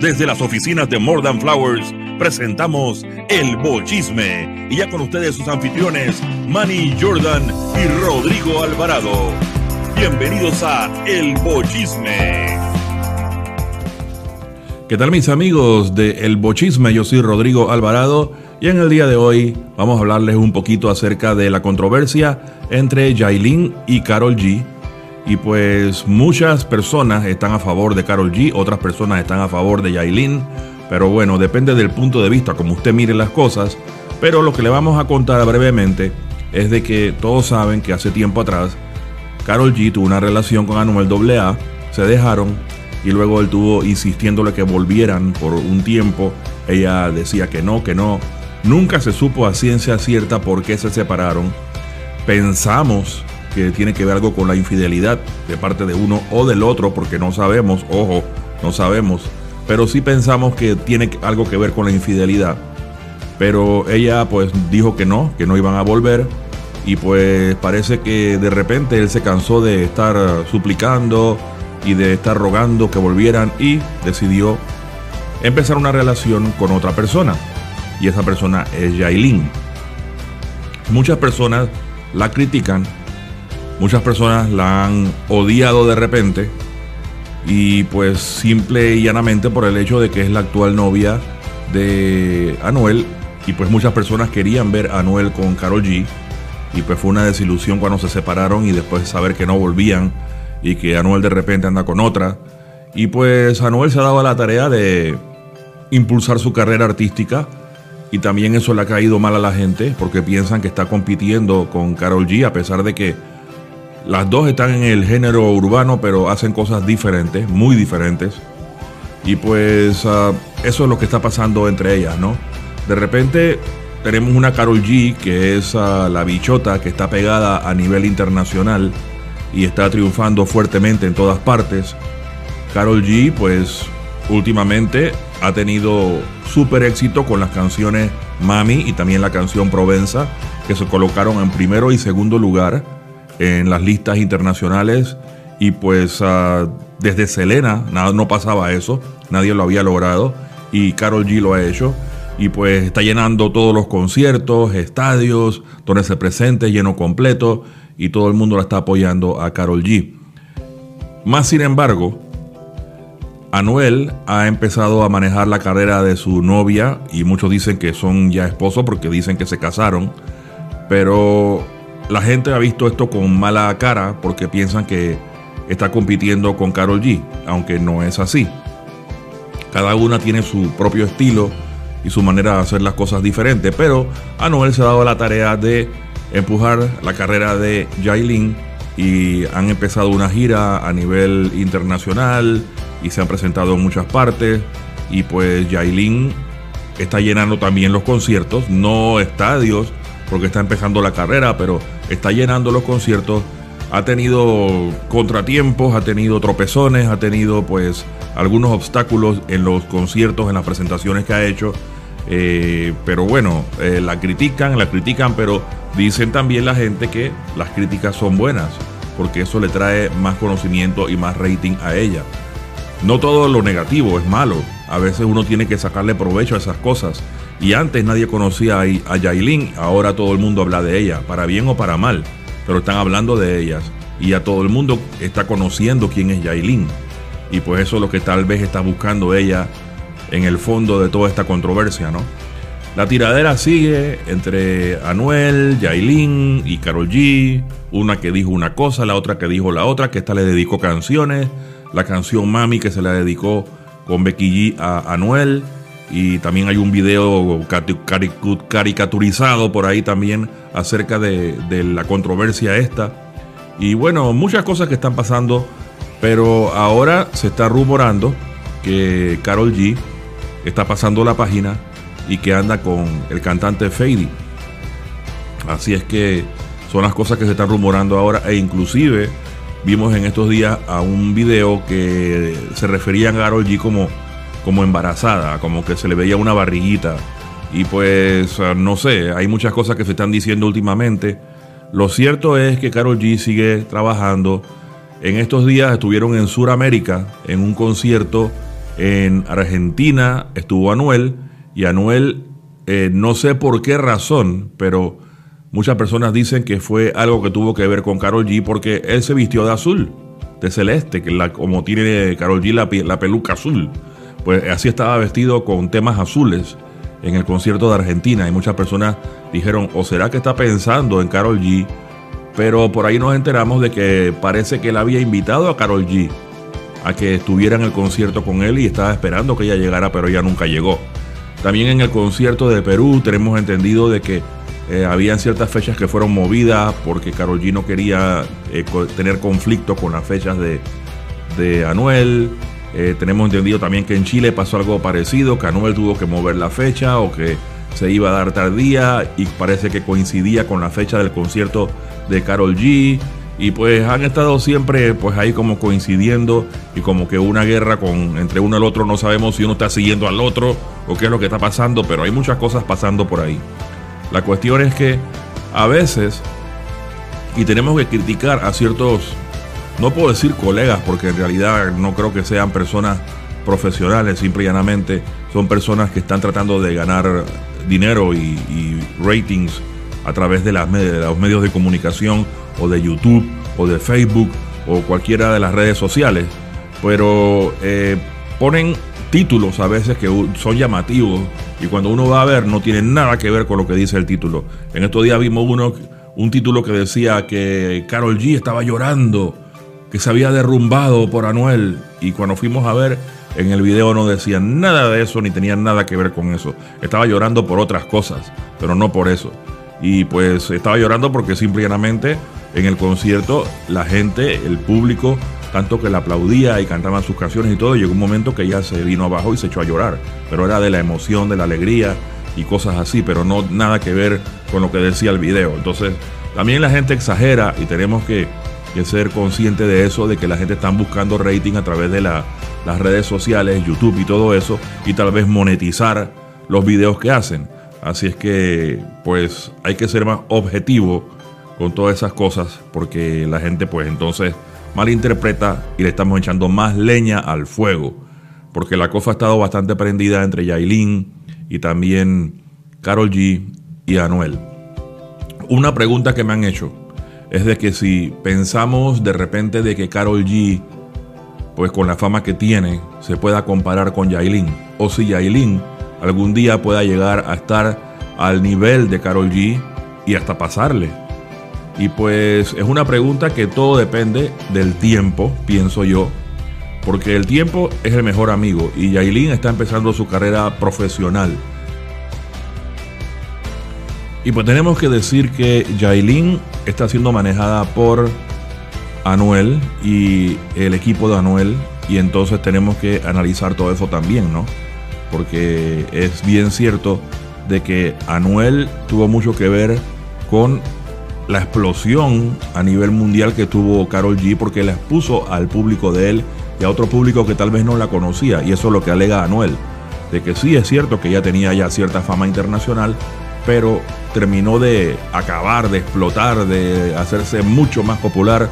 Desde las oficinas de More Than Flowers presentamos El Bochisme y ya con ustedes sus anfitriones Manny Jordan y Rodrigo Alvarado. Bienvenidos a El Bochisme. ¿Qué tal mis amigos de El Bochisme? Yo soy Rodrigo Alvarado y en el día de hoy vamos a hablarles un poquito acerca de la controversia entre Yailin y Carol G y pues muchas personas están a favor de Carol G, otras personas están a favor de Yailin. Pero bueno, depende del punto de vista, como usted mire las cosas. Pero lo que le vamos a contar brevemente es de que todos saben que hace tiempo atrás Carol G tuvo una relación con Anuel AA, se dejaron y luego él tuvo insistiéndole que volvieran por un tiempo. Ella decía que no, que no. Nunca se supo a ciencia cierta por qué se separaron. Pensamos que tiene que ver algo con la infidelidad de parte de uno o del otro, porque no sabemos, ojo, no sabemos, pero sí pensamos que tiene algo que ver con la infidelidad. Pero ella pues dijo que no, que no iban a volver y pues parece que de repente él se cansó de estar suplicando y de estar rogando que volvieran y decidió empezar una relación con otra persona. Y esa persona es Yailin. Muchas personas la critican Muchas personas la han odiado de repente y pues simple y llanamente por el hecho de que es la actual novia de Anuel. Y pues muchas personas querían ver a Anuel con Carol G. Y pues fue una desilusión cuando se separaron y después saber que no volvían y que Anuel de repente anda con otra. Y pues Anuel se ha dado la tarea de impulsar su carrera artística y también eso le ha caído mal a la gente porque piensan que está compitiendo con Carol G a pesar de que las dos están en el género urbano, pero hacen cosas diferentes, muy diferentes. Y pues ah, eso es lo que está pasando entre ellas, ¿no? De repente tenemos una Carol G, que es ah, la bichota que está pegada a nivel internacional y está triunfando fuertemente en todas partes. Carol G, pues últimamente ha tenido súper éxito con las canciones Mami y también la canción Provenza, que se colocaron en primero y segundo lugar en las listas internacionales y pues ah, desde Selena nada, no pasaba eso, nadie lo había logrado y Carol G lo ha hecho y pues está llenando todos los conciertos, estadios, donde se presente lleno completo y todo el mundo la está apoyando a Carol G. Más sin embargo, Anuel ha empezado a manejar la carrera de su novia y muchos dicen que son ya esposos porque dicen que se casaron, pero la gente ha visto esto con mala cara porque piensan que está compitiendo con Carol G, aunque no es así. Cada una tiene su propio estilo y su manera de hacer las cosas diferentes, pero a se ha dado la tarea de empujar la carrera de Jailin y han empezado una gira a nivel internacional y se han presentado en muchas partes y pues Jailin está llenando también los conciertos, no estadios, porque está empezando la carrera, pero está llenando los conciertos. Ha tenido contratiempos, ha tenido tropezones, ha tenido pues algunos obstáculos en los conciertos, en las presentaciones que ha hecho. Eh, pero bueno, eh, la critican, la critican, pero dicen también la gente que las críticas son buenas, porque eso le trae más conocimiento y más rating a ella. No todo lo negativo es malo, a veces uno tiene que sacarle provecho a esas cosas. Y antes nadie conocía a Yailin, ahora todo el mundo habla de ella, para bien o para mal, pero están hablando de ellas. Y a todo el mundo está conociendo quién es Yailin. Y pues eso es lo que tal vez está buscando ella en el fondo de toda esta controversia, ¿no? La tiradera sigue entre Anuel, Yailin y Carol G. Una que dijo una cosa, la otra que dijo la otra, que esta le dedicó canciones. La canción Mami que se la dedicó con Becky G a Anuel y también hay un video caricaturizado por ahí también acerca de, la controversia esta. Y bueno, muchas cosas que están pasando, pero ahora se está rumorando que Carol G está pasando la página y que anda con el cantante Fady. Así es que son las cosas que se están rumorando ahora e inclusive vimos en estos días a un video que se refería a Carol G como como embarazada, como que se le veía una barriguita. Y pues, ah, no sé, hay muchas cosas que se están diciendo últimamente. Lo cierto es que Carol G sigue trabajando. En estos días estuvieron en Sudamérica en un concierto En Argentina estuvo Anuel y Anuel, eh, no sé por qué razón, pero muchas personas dicen que fue algo que tuvo que ver con Carol G porque él se vistió de azul, de celeste, que la, como tiene Carol G la, la peluca azul. Pues así estaba vestido con temas azules en el concierto de Argentina y muchas personas dijeron, o será que está pensando en Carol G, pero por ahí nos enteramos de que parece que él había invitado a Carol G a que estuviera en el concierto con él y estaba esperando que ella llegara, pero ella nunca llegó. También en el concierto de Perú tenemos entendido de que eh, habían ciertas fechas que fueron movidas porque Carol G no quería eh, tener conflicto con las fechas de, de Anuel. Eh, tenemos entendido también que en Chile pasó algo parecido, que Anuel tuvo que mover la fecha o que se iba a dar tardía y parece que coincidía con la fecha del concierto de Carol G. Y pues han estado siempre pues ahí como coincidiendo y como que una guerra con entre uno y el otro, no sabemos si uno está siguiendo al otro o qué es lo que está pasando, pero hay muchas cosas pasando por ahí. La cuestión es que a veces, y tenemos que criticar a ciertos no puedo decir colegas porque en realidad no creo que sean personas profesionales, simple y llanamente son personas que están tratando de ganar dinero y, ratings a través de, las, los medios de comunicación o de YouTube o de Facebook o cualquiera de las redes sociales, pero eh, ponen títulos a veces que son llamativos y cuando uno va a ver no tienen nada que ver con lo que dice el título. En estos días vimos uno, un título que decía que Carol G estaba llorando que se había derrumbado por Anuel y cuando fuimos a ver en el video no decían nada de eso ni tenían nada que ver con eso. Estaba llorando por otras cosas, pero no por eso. Y pues estaba llorando porque simplemente en el concierto la gente, el público, tanto que le aplaudía y cantaban sus canciones y todo, llegó un momento que ya se vino abajo y se echó a llorar. Pero era de la emoción, de la alegría y cosas así, pero no nada que ver con lo que decía el video. Entonces, también la gente exagera y tenemos que que ser consciente de eso, de que la gente está buscando rating a través de las redes sociales, YouTube y todo eso, y tal vez monetizar los videos que hacen. Así es que, pues, hay que ser más objetivo con todas esas cosas, porque la gente, pues, entonces malinterpreta y le estamos echando más leña al fuego. Porque la cosa ha estado bastante prendida entre Yailin y también Carol G y Anuel. Una pregunta que me han hecho es de que si pensamos de repente de que Carol G, pues con la fama que tiene, se pueda comparar con Yailin, o si Yailin algún día pueda llegar a estar al nivel de Carol G y hasta pasarle. Y pues es una pregunta que todo depende del tiempo, pienso yo, porque el tiempo es el mejor amigo y Yailin está empezando su carrera profesional. Y pues tenemos que decir que Yailin está siendo manejada por Anuel y el equipo de Anuel. Y entonces tenemos que analizar todo eso también, ¿no? Porque es bien cierto de que Anuel tuvo mucho que ver con la explosión a nivel mundial que tuvo Carol G porque la expuso al público de él y a otro público que tal vez no la conocía. Y eso es lo que alega Anuel. De que sí es cierto que ella tenía ya cierta fama internacional, pero terminó de acabar, de explotar, de hacerse mucho más popular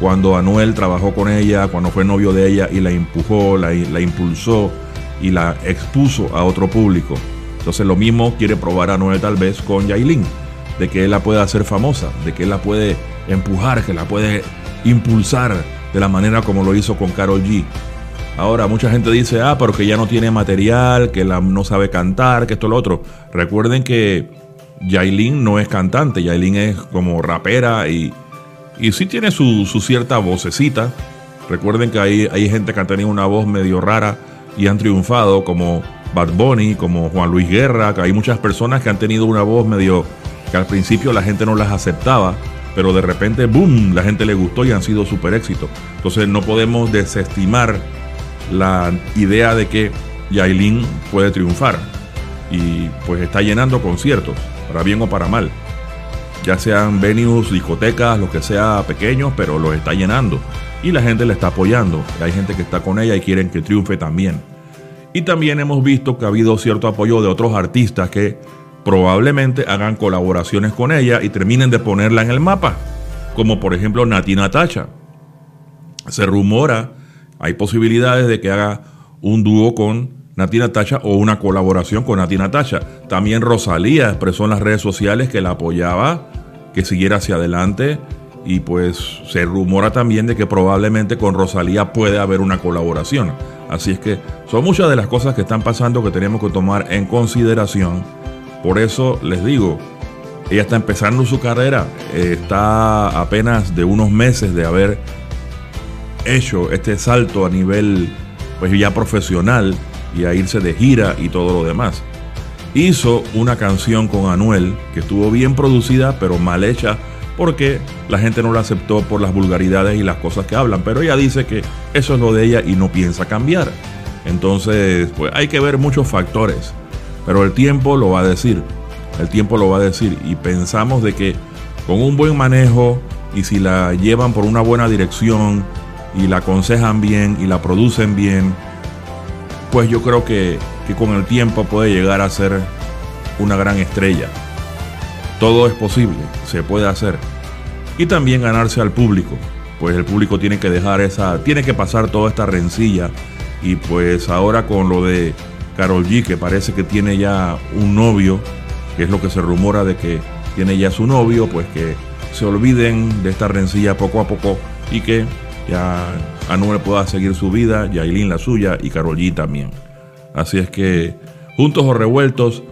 cuando Anuel trabajó con ella, cuando fue novio de ella y la empujó, la, impulsó y la expuso a otro público. Entonces lo mismo quiere probar Anuel tal vez con Yailin, de que él la puede hacer famosa, de que él la puede empujar, que la puede impulsar de la manera como lo hizo con Carol G. Ahora, mucha gente dice, ah, pero que ya no tiene material, que la, no sabe cantar, que esto lo otro. Recuerden que Yailin no es cantante, Yailin es como rapera y, y sí tiene su, cierta vocecita. Recuerden que hay, hay gente que ha tenido una voz medio rara y han triunfado, como Bad Bunny, como Juan Luis Guerra, que hay muchas personas que han tenido una voz medio que al principio la gente no las aceptaba, pero de repente, ¡boom!, la gente le gustó y han sido súper éxitos. Entonces no podemos desestimar la idea de que Yailin puede triunfar y pues está llenando conciertos para bien o para mal. Ya sean venues, discotecas, lo que sea pequeños, pero los está llenando. Y la gente le está apoyando. Hay gente que está con ella y quieren que triunfe también. Y también hemos visto que ha habido cierto apoyo de otros artistas que probablemente hagan colaboraciones con ella y terminen de ponerla en el mapa. Como por ejemplo Nati Natacha. Se rumora, hay posibilidades de que haga un dúo con Nati Natacha o una colaboración con Nati Natacha. También Rosalía expresó en las redes sociales que la apoyaba, que siguiera hacia adelante y pues se rumora también de que probablemente con Rosalía puede haber una colaboración. Así es que son muchas de las cosas que están pasando que tenemos que tomar en consideración. Por eso les digo, ella está empezando su carrera, está apenas de unos meses de haber hecho este salto a nivel pues ya profesional y a irse de gira y todo lo demás. Hizo una canción con Anuel que estuvo bien producida pero mal hecha porque la gente no la aceptó por las vulgaridades y las cosas que hablan, pero ella dice que eso es lo de ella y no piensa cambiar. Entonces, pues hay que ver muchos factores, pero el tiempo lo va a decir, el tiempo lo va a decir y pensamos de que con un buen manejo y si la llevan por una buena dirección y la aconsejan bien y la producen bien, pues yo creo que, que con el tiempo puede llegar a ser una gran estrella. Todo es posible, se puede hacer. Y también ganarse al público, pues el público tiene que dejar esa, tiene que pasar toda esta rencilla. Y pues ahora con lo de Carol G, que parece que tiene ya un novio, que es lo que se rumora de que tiene ya su novio, pues que se olviden de esta rencilla poco a poco y que ya Anuel pueda seguir su vida, Yailin la suya y Carol G también. Así es que, juntos o revueltos,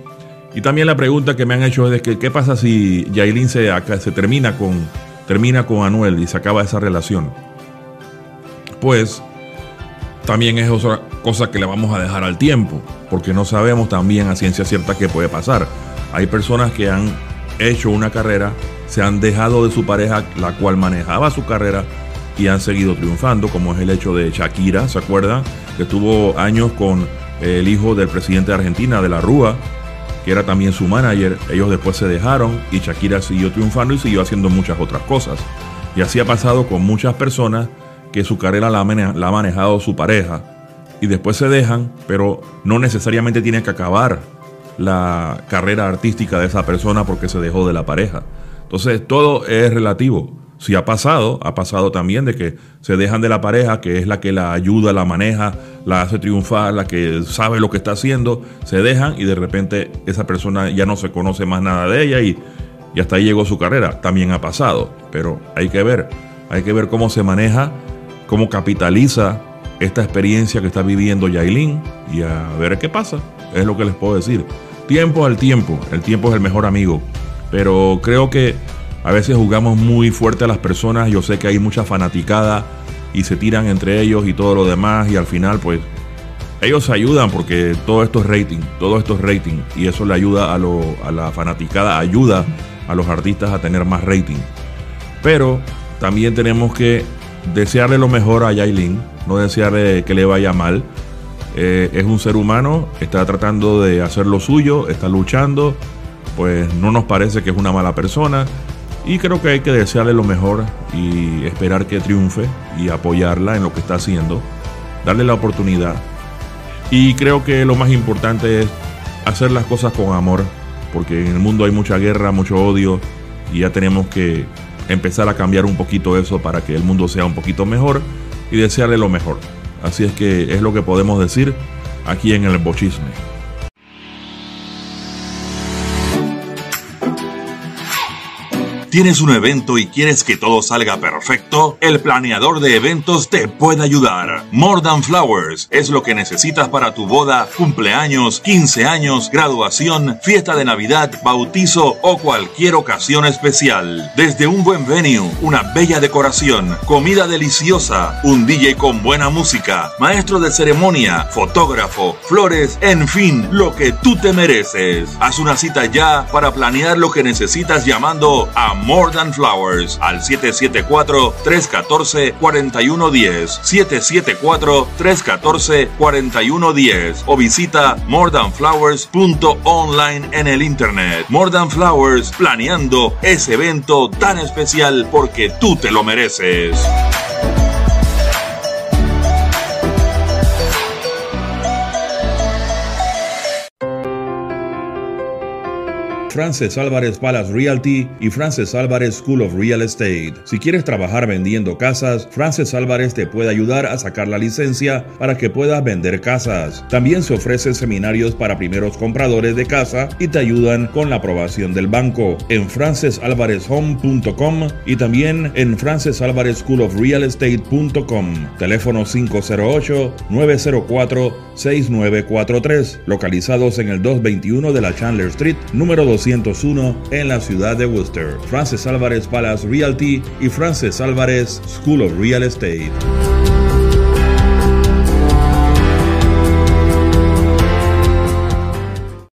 y también la pregunta que me han hecho es que qué pasa si Yailin se, se termina, con, termina con Anuel y se acaba esa relación. Pues también es otra cosa que le vamos a dejar al tiempo, porque no sabemos también a ciencia cierta qué puede pasar. Hay personas que han hecho una carrera, se han dejado de su pareja, la cual manejaba su carrera, y han seguido triunfando, como es el hecho de Shakira, ¿se acuerdan? Que tuvo años con el hijo del presidente de Argentina, de la Rúa, que era también su manager. Ellos después se dejaron y Shakira siguió triunfando y siguió haciendo muchas otras cosas. Y así ha pasado con muchas personas que su carrera la, ha manejado su pareja y después se dejan, pero no necesariamente tiene que acabar la carrera artística de esa persona porque se dejó de la pareja. Entonces todo es relativo. Si ha pasado, ha pasado también de que se dejan de la pareja, que es la que la ayuda, la maneja, la hace triunfar, la que sabe lo que está haciendo, se dejan y de repente esa persona ya no se conoce más nada de ella y, y hasta ahí llegó su carrera. También ha pasado, pero hay que ver, hay que ver cómo se maneja, cómo capitaliza esta experiencia que está viviendo Yailin y a ver qué pasa. Es lo que les puedo decir. Tiempo al tiempo, el tiempo es el mejor amigo, pero creo que a veces jugamos muy fuerte a las personas. Yo sé que hay mucha fanaticada y se tiran entre ellos y todo lo demás. Y al final, pues, ellos se ayudan porque todo esto es rating. Todo esto es rating. Y eso le ayuda a, lo, a la fanaticada, ayuda a los artistas a tener más rating. Pero también tenemos que desearle lo mejor a Yailin. No desearle que le vaya mal. Eh, es un ser humano, está tratando de hacer lo suyo, está luchando. Pues no nos parece que es una mala persona y creo que hay que desearle lo mejor y esperar que triunfe y apoyarla en lo que está haciendo, darle la oportunidad. Y creo que lo más importante es hacer las cosas con amor, porque en el mundo hay mucha guerra, mucho odio, y ya tenemos que empezar a cambiar un poquito eso para que el mundo sea un poquito mejor y desearle lo mejor. Así es que es lo que podemos decir aquí en el bochisme. ¿Tienes un evento y quieres que todo salga perfecto? El planeador de eventos te puede ayudar. More Than Flowers es lo que necesitas para tu boda, cumpleaños, 15 años, graduación, fiesta de Navidad, bautizo o cualquier ocasión especial. Desde un buen venue, una bella decoración, comida deliciosa, un DJ con buena música, maestro de ceremonia, fotógrafo, flores, en fin, lo que tú te mereces. Haz una cita ya para planear lo que necesitas llamando a More Than Flowers al 774-314-4110. 774-314-4110 o visita morethanflowers.online en el internet. More Than Flowers planeando ese evento tan especial porque tú te lo mereces. Frances Álvarez Palace Realty y Frances Álvarez School of Real Estate. Si quieres trabajar vendiendo casas, Frances Álvarez te puede ayudar a sacar la licencia para que puedas vender casas. También se ofrecen seminarios para primeros compradores de casa y te ayudan con la aprobación del banco en francesalvarezhome.com y también en Frances Álvarez School of Real Estate.com. Teléfono 508-904-6943, localizados en el 221 de la Chandler Street, número 201 en la ciudad de Worcester. Frances Álvarez Palace Realty y Frances Álvarez School of Real Estate.